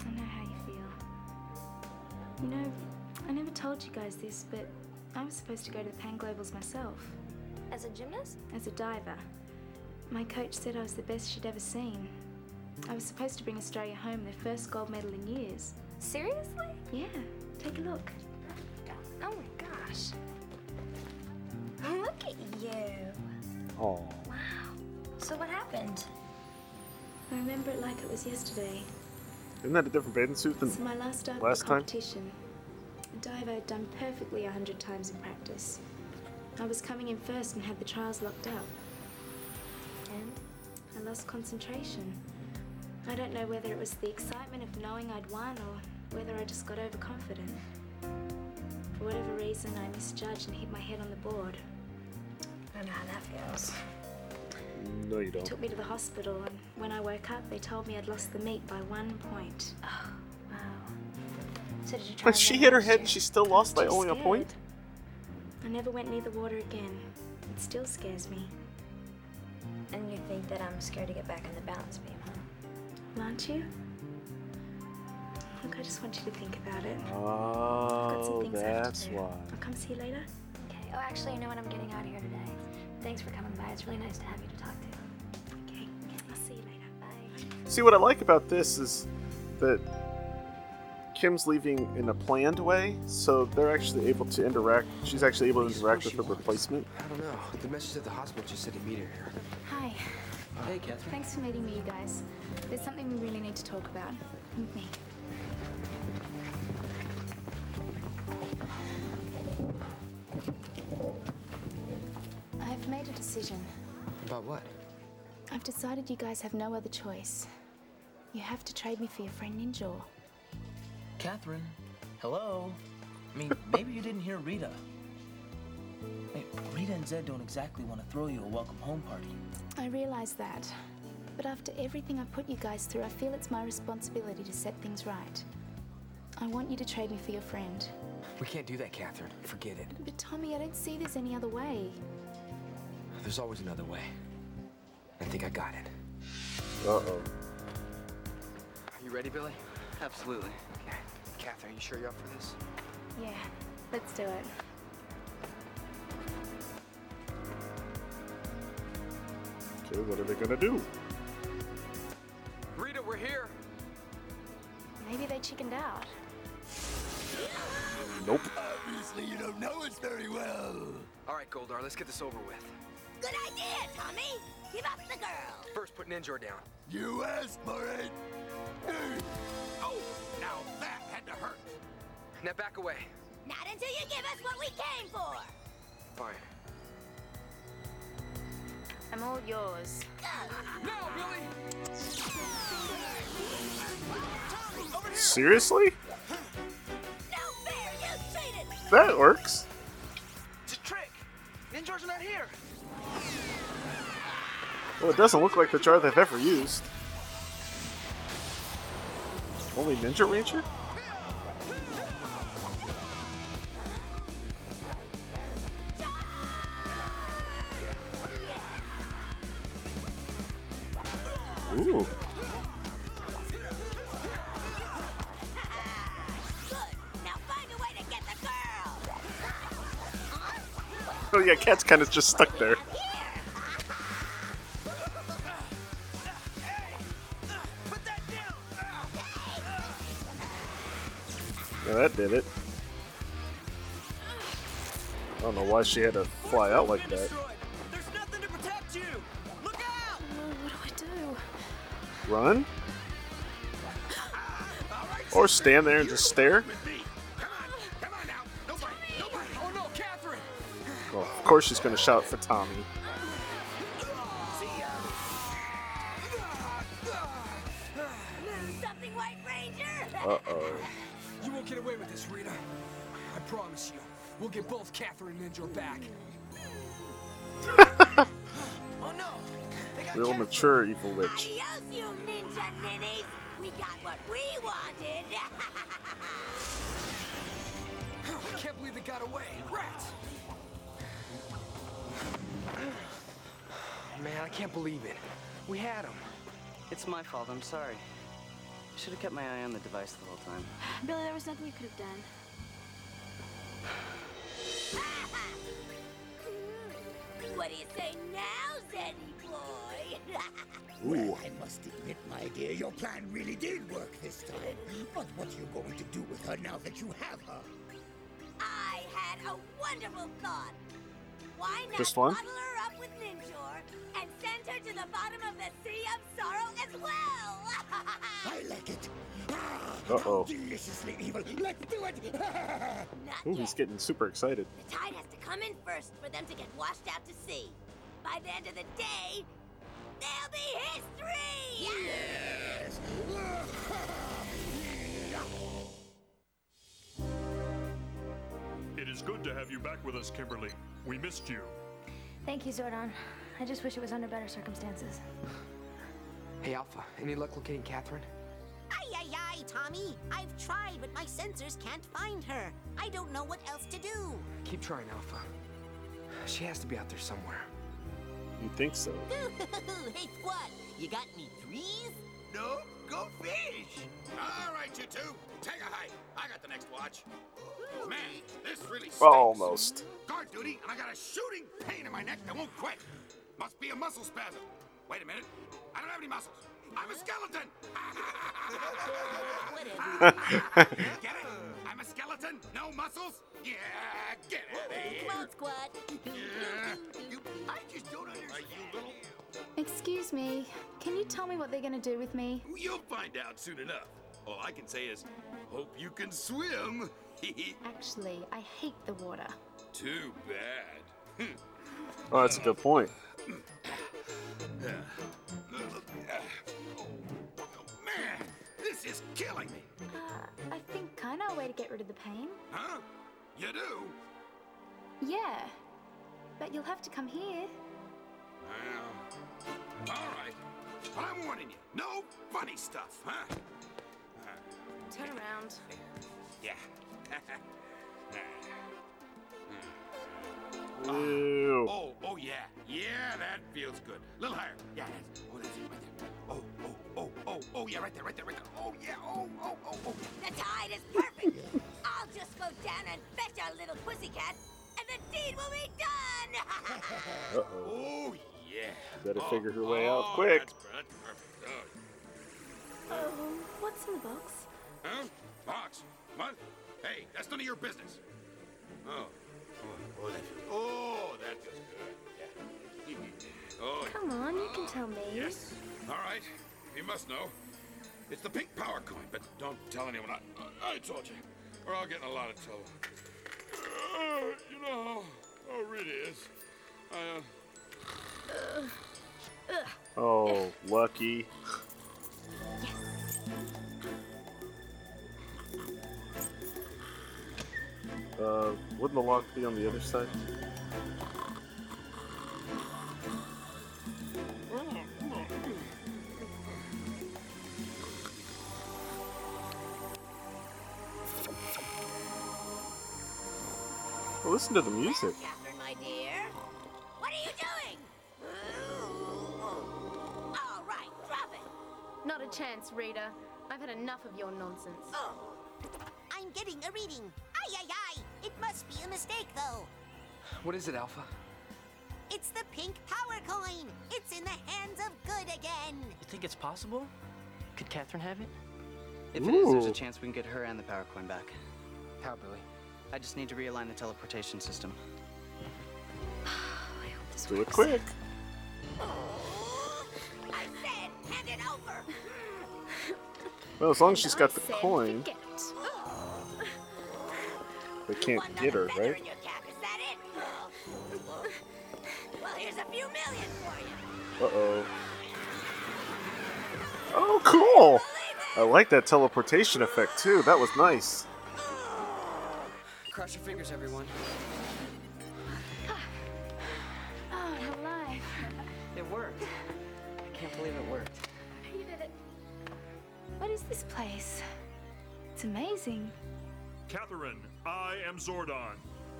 I know how you feel. You know, I never told you guys this, but I was supposed to go to the Pan Globals myself. As a gymnast? As a diver. My coach said I was the best she'd ever seen. I was supposed to bring Australia home their first gold medal in years. Seriously? Yeah, take a look. Oh my gosh. Look at you. Oh. Wow. So what happened? I remember it like it was yesterday. Isn't that a different bathing suit than It's my last dive last of the time? competition. A dive I'd done perfectly a hundred times in practice. I was coming in first and had the trials locked up. And I lost concentration. I don't know whether it was the excitement of knowing I'd won or whether I just got overconfident. For whatever reason, I misjudged and hit my head on the board. I know how that feels. No, you don't. took me to the hospital, and when I woke up, they told me I'd lost the meet by one point. Oh, wow. So did you try But she hit her head and she still lost by Too only a point? I never went near the water again. It still scares me. And you think that I'm scared to get back in the balance beam, huh? Aren't you? Look, I just want you to think about it. I've got some Oh, things I have that's to do. why. I'll come see you later. Okay. Oh, actually, you know what? I'm getting out of here today. Thanks for coming by. It's really nice to have you to talk to. Okay. I'll see you later. Bye. See, what I like about this is that Kim's leaving in a planned way, so they're actually able to interact. She's actually able to interact with the replacement. I don't know. The message at the hospital just said to meet her here. Hi. Hey, Katherine. Thanks for meeting me, you guys. There's something we really need to talk about. With me. I've made a decision. About what? I've decided you guys have no other choice. You have to trade me for your friend Ninjor. Katherine, hello? I mean, maybe you didn't hear Rita. Hey, Rita and Zedd don't exactly want to throw you a welcome home party. I realize that. But after everything I put you guys through, I feel it's my responsibility to set things right. I want you to trade me for your friend. We can't do that, Katherine. Forget it. But Tommy, I don't see there's any other way. There's always another way. I think I got it. Uh oh. Are you ready, Billy? Absolutely. Okay. Katherine, you sure you're up for this? Yeah, let's do it. Okay, what are they gonna do? Rita, we're here. Maybe they chickened out. Nope. Obviously, you don't know us very well. All right, Goldar, let's get this over with. Good idea, Tommy! Give up the girl! First, put Ninjor down. You asked for it. Oh, now that had to hurt. Now back away. Not until you give us what we came for! Fine. I'm all yours. No, Billy! Seriously? No fair! You! That works. Well, it doesn't look like the jar they've ever used. Only Ninja Rancher? Ooh. Oh yeah, Kat's kind of just stuck there. That did it. I don't know why she had to fly out like that. There's nothing to protect you. Look out! what do I do? Run? Or stand there and just stare? Oh no, Katherine! Well, of course she's gonna shout for Tommy. We'll get both Katherine and Ninjor back. Oh, Real mature evil witch. Adios, you ninja ninnies! We got what we wanted! I can't believe they got away. Rats! Man, I can't believe it. We had them. It's my fault. I'm sorry. I should have kept my eye on the device the whole time. Billy, there was nothing you could have done. What do you say now, Zeddy boy? Well, I must admit, my dear, your plan really did work this time. But what are you going to do with her now that you have her? I had a wonderful thought. Why not Just one? bottle her up with Ninjor and send her to the bottom of the Sea of Sorrow as well? I like it. Uh oh. Deliciously evil. Let's do it. Ooh, he's getting super excited. The tide has to come in first for them to get washed out to sea. By the end of the day, they'll be history! Yes. It is good to have you back with us, Kimberly. We missed you. Thank you, Zordon. I just wish it was under better circumstances. Hey, Alpha, any luck locating Katherine? Ay, ay, ay, Tommy. I've tried, but my sensors can't find her. I don't know what else to do. Keep trying, Alpha. She has to be out there somewhere. You think so? hey, Squatt, you got any threes? No, go fish. All right, you two, take a hike. I got the next watch. Man, this really stinks. Almost. Guard duty, and I got a shooting pain in my neck that won't quit. Must be a muscle spasm. Wait a minute. I don't have any muscles. I'm a skeleton. get it? I'm a skeleton. No muscles. Yeah, get out of here. Come on, Squatt. Yeah. You, I just don't understand. you little? Excuse me, can you tell me what they're gonna do with me? You'll find out soon enough. All I can say is, hope you can swim. Actually, I hate the water. Too bad. Oh, that's a good point. Man, this is killing me. Uh, I think I know a way to get rid of the pain. Huh? You do? Yeah. But you'll have to come here. Well, all right. I'm warning you, no funny stuff, huh? Turn around. Yeah. Ew. Oh, oh yeah, yeah, that feels good. A little higher. Yeah, that's. Oh, that's it right there. Oh, oh, oh, oh, oh, yeah, right there, right there, right there. Oh yeah, oh, oh, oh, oh. The tide is perfect. I'll just go down and fetch our little pussycat, and the deed will be done. Uh oh. Oh yeah. Better Oh, figure her way out oh, quick. That's, that's perfect. Oh. Oh, what's in the box? Huh? Box? What? Hey, that's none of your business. Oh. Oh, oh, that feels, oh, that feels good. Yeah. oh, Come on, you can tell me. yes. All right. You must know. It's the pink power coin, but don't tell anyone I, I told you, or I'll get in a lot of trouble. Uh, you know how, how Rita is. I, uh, Oh, lucky. Uh, wouldn't the lock be on the other side? Listen to the music. A chance, Rita. I've had enough of your nonsense. Oh, I'm getting a reading. Ay, ay, ay. It must be a mistake, though. What is it, Alpha? It's the pink power coin. It's in the hands of good again. You think it's possible? Could Katherine have it? If it is, there's a chance we can get her and the power coin back. How, Billy? I just need to realign the teleportation system. I hope this Do it quick. Oh. I said, hand it over. Well, as long as she's got the coin, forget. they can't get her, right? In your cap, is that it? Well, here's a few million for you. Uh oh. Oh, cool! I like that teleportation effect too. That was nice. Cross your fingers, everyone. Oh, alive. It worked. I can't believe it worked. Is this place? It's amazing. Katherine, I am Zordon.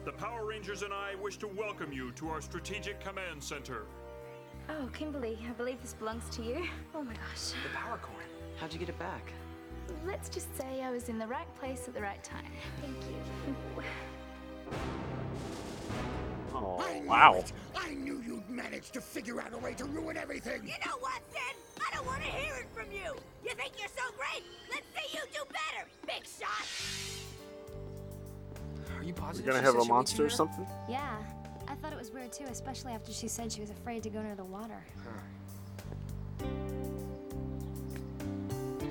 The Power Rangers and I wish to welcome you to our strategic command center. Oh, Kimberly, I believe this belongs to you. Oh my gosh. The power coin. How'd you get it back? Let's just say I was in the right place at the right time. Thank you. Oh, I knew wow. it. I knew you'd manage to figure out a way to ruin everything. You know what, Sid? I don't want to hear it from you. You think you're so great? Let's see you do better, big shot. Are you positive? We're gonna have a monster or something? Yeah, I thought it was weird too, especially after she said she was afraid to go near the water.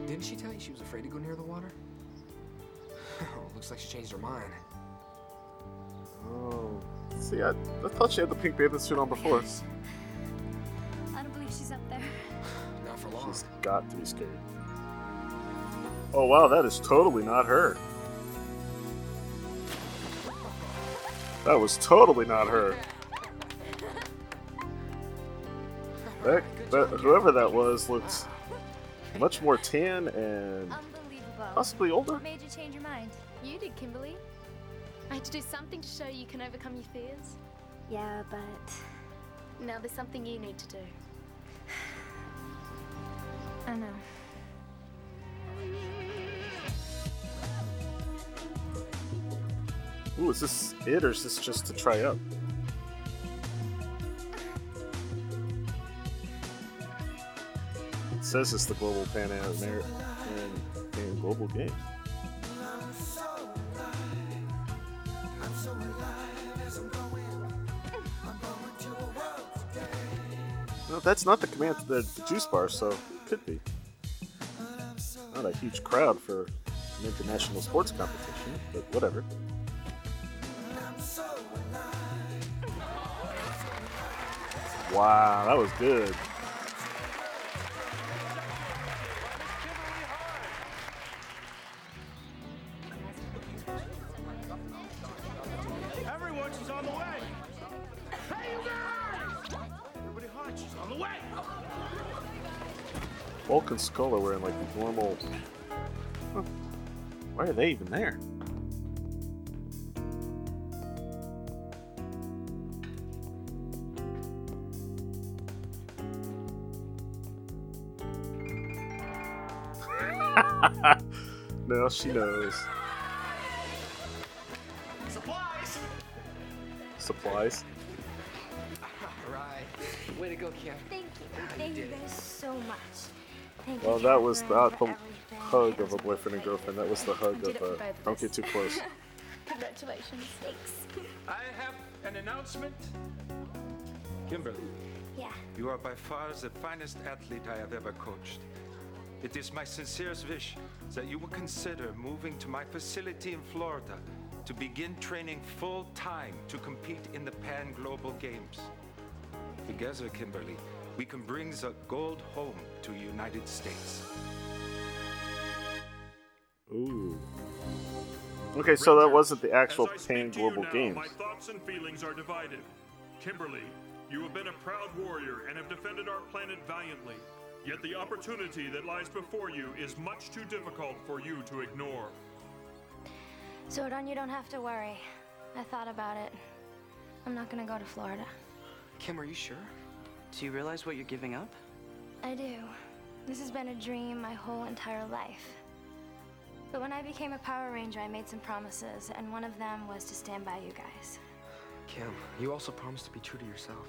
Didn't she tell you she was afraid to go near the water? Oh, looks like she changed her mind. Oh. See, I, I thought she had the pink bathing suit on before. I don't believe she's up there. Not for long. She's got to be scared. Oh wow, that is totally not her. That was totally not her. That, that whoever that was looked much more tan and possibly older. What made you change your mind? You did, Kimberly. I had to do something to show you can overcome your fears. Yeah, but now there's something you need to do. I know. Ooh, is this it or is this just to try out? It says it's the global Pan Am Pan, Pan Global Game. That's not the command the, juice bar, so it could be. Not a huge crowd for an international sports competition, but whatever. Wow, that was good. And Skull are wearing like the normal. Why are they even there? now she knows. Supplies! Supplies. Right. Way to go, Kim. Thank you. Thank you guys so much. Thank you. Well, that was not the hug of a boyfriend and girlfriend. That was the hug of it for uh, both don't get too close. Congratulations. Thanks. I have an announcement. Kimberly, Yeah. you are by far the finest athlete I have ever coached. It is my sincerest wish that you will consider moving to my facility in Florida to begin training full time to compete in the Pan Global Games. Together, Kimberly, we can bring the gold home to the United States. Ooh. Okay, so that wasn't the actual As I Pan speak to you Global now, Games. My thoughts and feelings are divided. Kimberly, you have been a proud warrior and have defended our planet valiantly. Yet the opportunity that lies before you is much too difficult for you to ignore. Zordon, you don't have to worry. I thought about it. I'm not gonna go to Florida. Kim, are you sure? Do you realize what you're giving up? I do. This has been a dream my whole entire life. But when I became a Power Ranger, I made some promises, and one of them was to stand by you guys. Kim, you also promised to be true to yourself.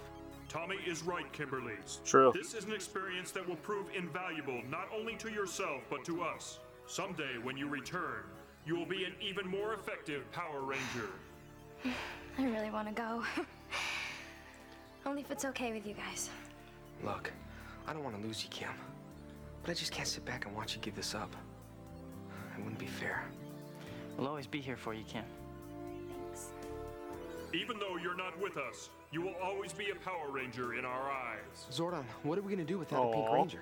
Tommy is right, Kimberly. True. This is an experience that will prove invaluable not only to yourself, but to us. Someday, when you return, you will be an even more effective Power Ranger. I really want to go. Only if it's okay with you guys. Look, I don't want to lose you, Kim. But I just can't sit back and watch you give this up. It wouldn't be fair. We'll always be here for you, Kim. Thanks. Even though you're not with us, you will always be a Power Ranger in our eyes. Zordon, what are we gonna do without a Pink Ranger?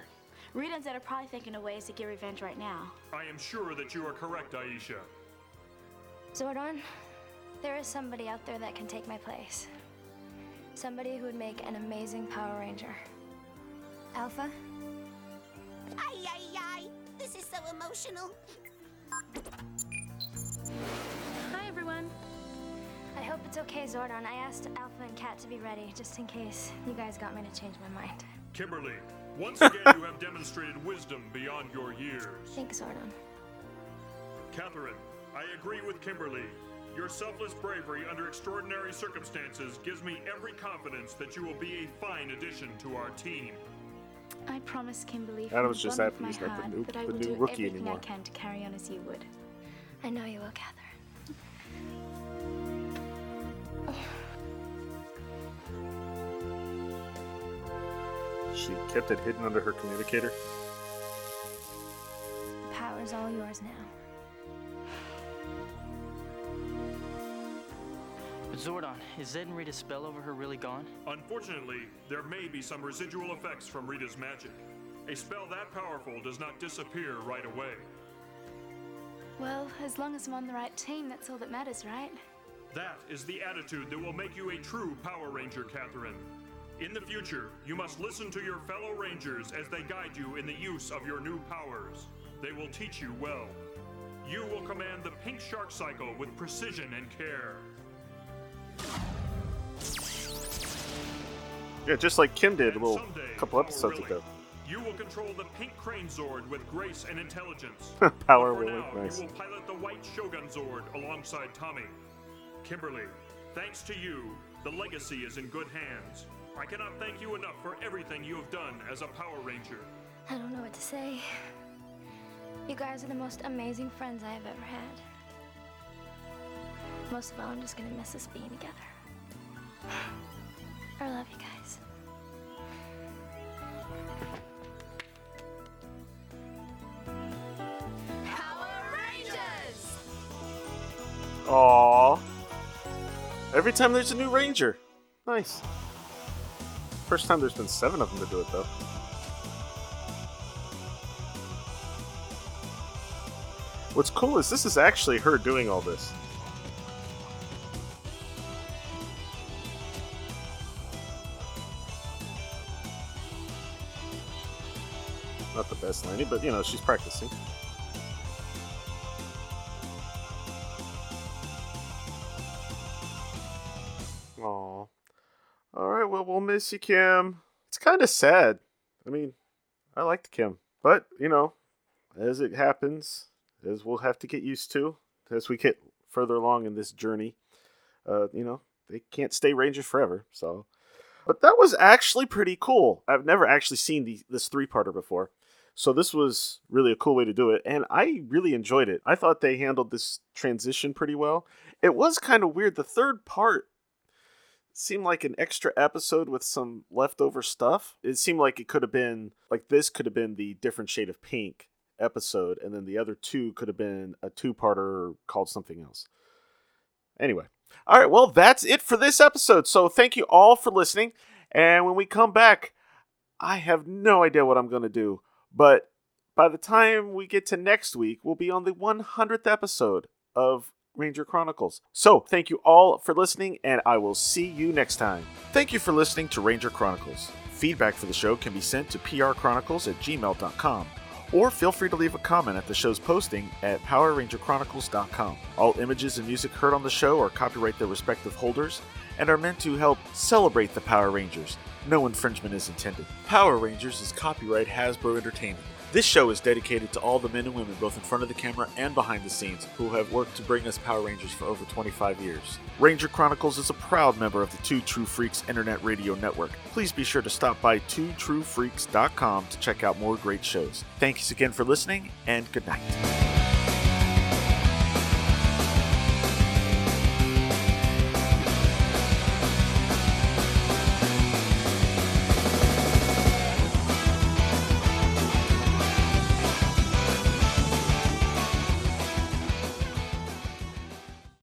Rita and Zedd are probably thinking of ways to get revenge right now. I am sure that you are correct, Aisha. Zordon, there is somebody out there that can take my place. Somebody who would make an amazing Power Ranger. Alpha? Ay, ay, ay. This is so emotional. Hi, everyone. I hope it's okay, Zordon. I asked Alpha and Kat to be ready, just in case you guys got me to change my mind. Kimberly, once again you have demonstrated wisdom beyond your years. Thanks, Zordon. Katherine, I agree with Kimberly. Your selfless bravery under extraordinary circumstances gives me every confidence that you will be a fine addition to our team. I promise, Kimberly, Adam from was the just bottom happy of my he's not the heart, new- that I the will new do rookie everything anymore. I can to carry on as you would. I know you will, Katherine. She kept it hidden under her communicator. The power's all yours now. But Zordon, is Zedd and Rita's spell over her really gone? Unfortunately, there may be some residual effects from Rita's magic. A spell that powerful does not disappear right away. Well, as long as I'm on the right team, that's all that matters, right? That is the attitude that will make you a true Power Ranger, Katherine. In the future, you must listen to your fellow Rangers as they guide you in the use of your new powers. They will teach you well. You will command the Pink Shark Cycle with precision and care. Yeah, just like Kim did a little someday, couple episodes really? ago. You will control the Pink Crane Zord with grace and intelligence. Power But for now, nice. you will pilot the White Shogun Zord alongside Tommy. Kimberly, thanks to you, the legacy is in good hands. I cannot thank you enough for everything you have done as a Power Ranger. I don't know what to say. You guys are the most amazing friends I have ever had. Most of all, I'm just gonna miss us being together. I love you guys. Power Rangers! Aww. Every time there's a new Ranger. Nice. First time there's been seven of them to do it, though. What's cool is this is actually her doing all this. The but you know, she's practicing. Aw. All right, well, we'll miss you, Kim. It's kind of sad. I mean, I liked Kim, but you know, as it happens, as we'll have to get used to as we get further along in this journey, uh, you know, they can't stay Rangers forever. So, but that was actually pretty cool. I've never actually seen the, this three-parter before. So this was really a cool way to do it, and I really enjoyed it. I thought they handled this transition pretty well. It was kind of weird. The third part seemed like an extra episode with some leftover stuff. It seemed like it could have been like this could have been the different shade of pink episode, and then the other two could have been a two-parter called something else. Anyway, all right. Well, that's it for this episode. So thank you all for listening. And when we come back, I have no idea what I'm going to do, but by the time we get to next week, we'll be on the 100th episode of Ranger Chronicles. So, thank you all for listening, and I will see you next time. Thank you for listening to Ranger Chronicles. Feedback for the show can be sent to prchronicles at gmail.com, or feel free to leave a comment at the show's posting at powerrangerchronicles.com. All images and music heard on the show are copyright their respective holders and are meant to help celebrate the Power Rangers No infringement is intended. Power Rangers is copyright Hasbro Entertainment. This show is dedicated to all the men and women, both in front of the camera and behind the scenes, who have worked to bring us Power Rangers for over 25 years. Ranger Chronicles is a proud member of the Two True Freaks Internet Radio Network. Please be sure to stop by twotruefreaks.com to check out more great shows. Thanks again for listening, and good night.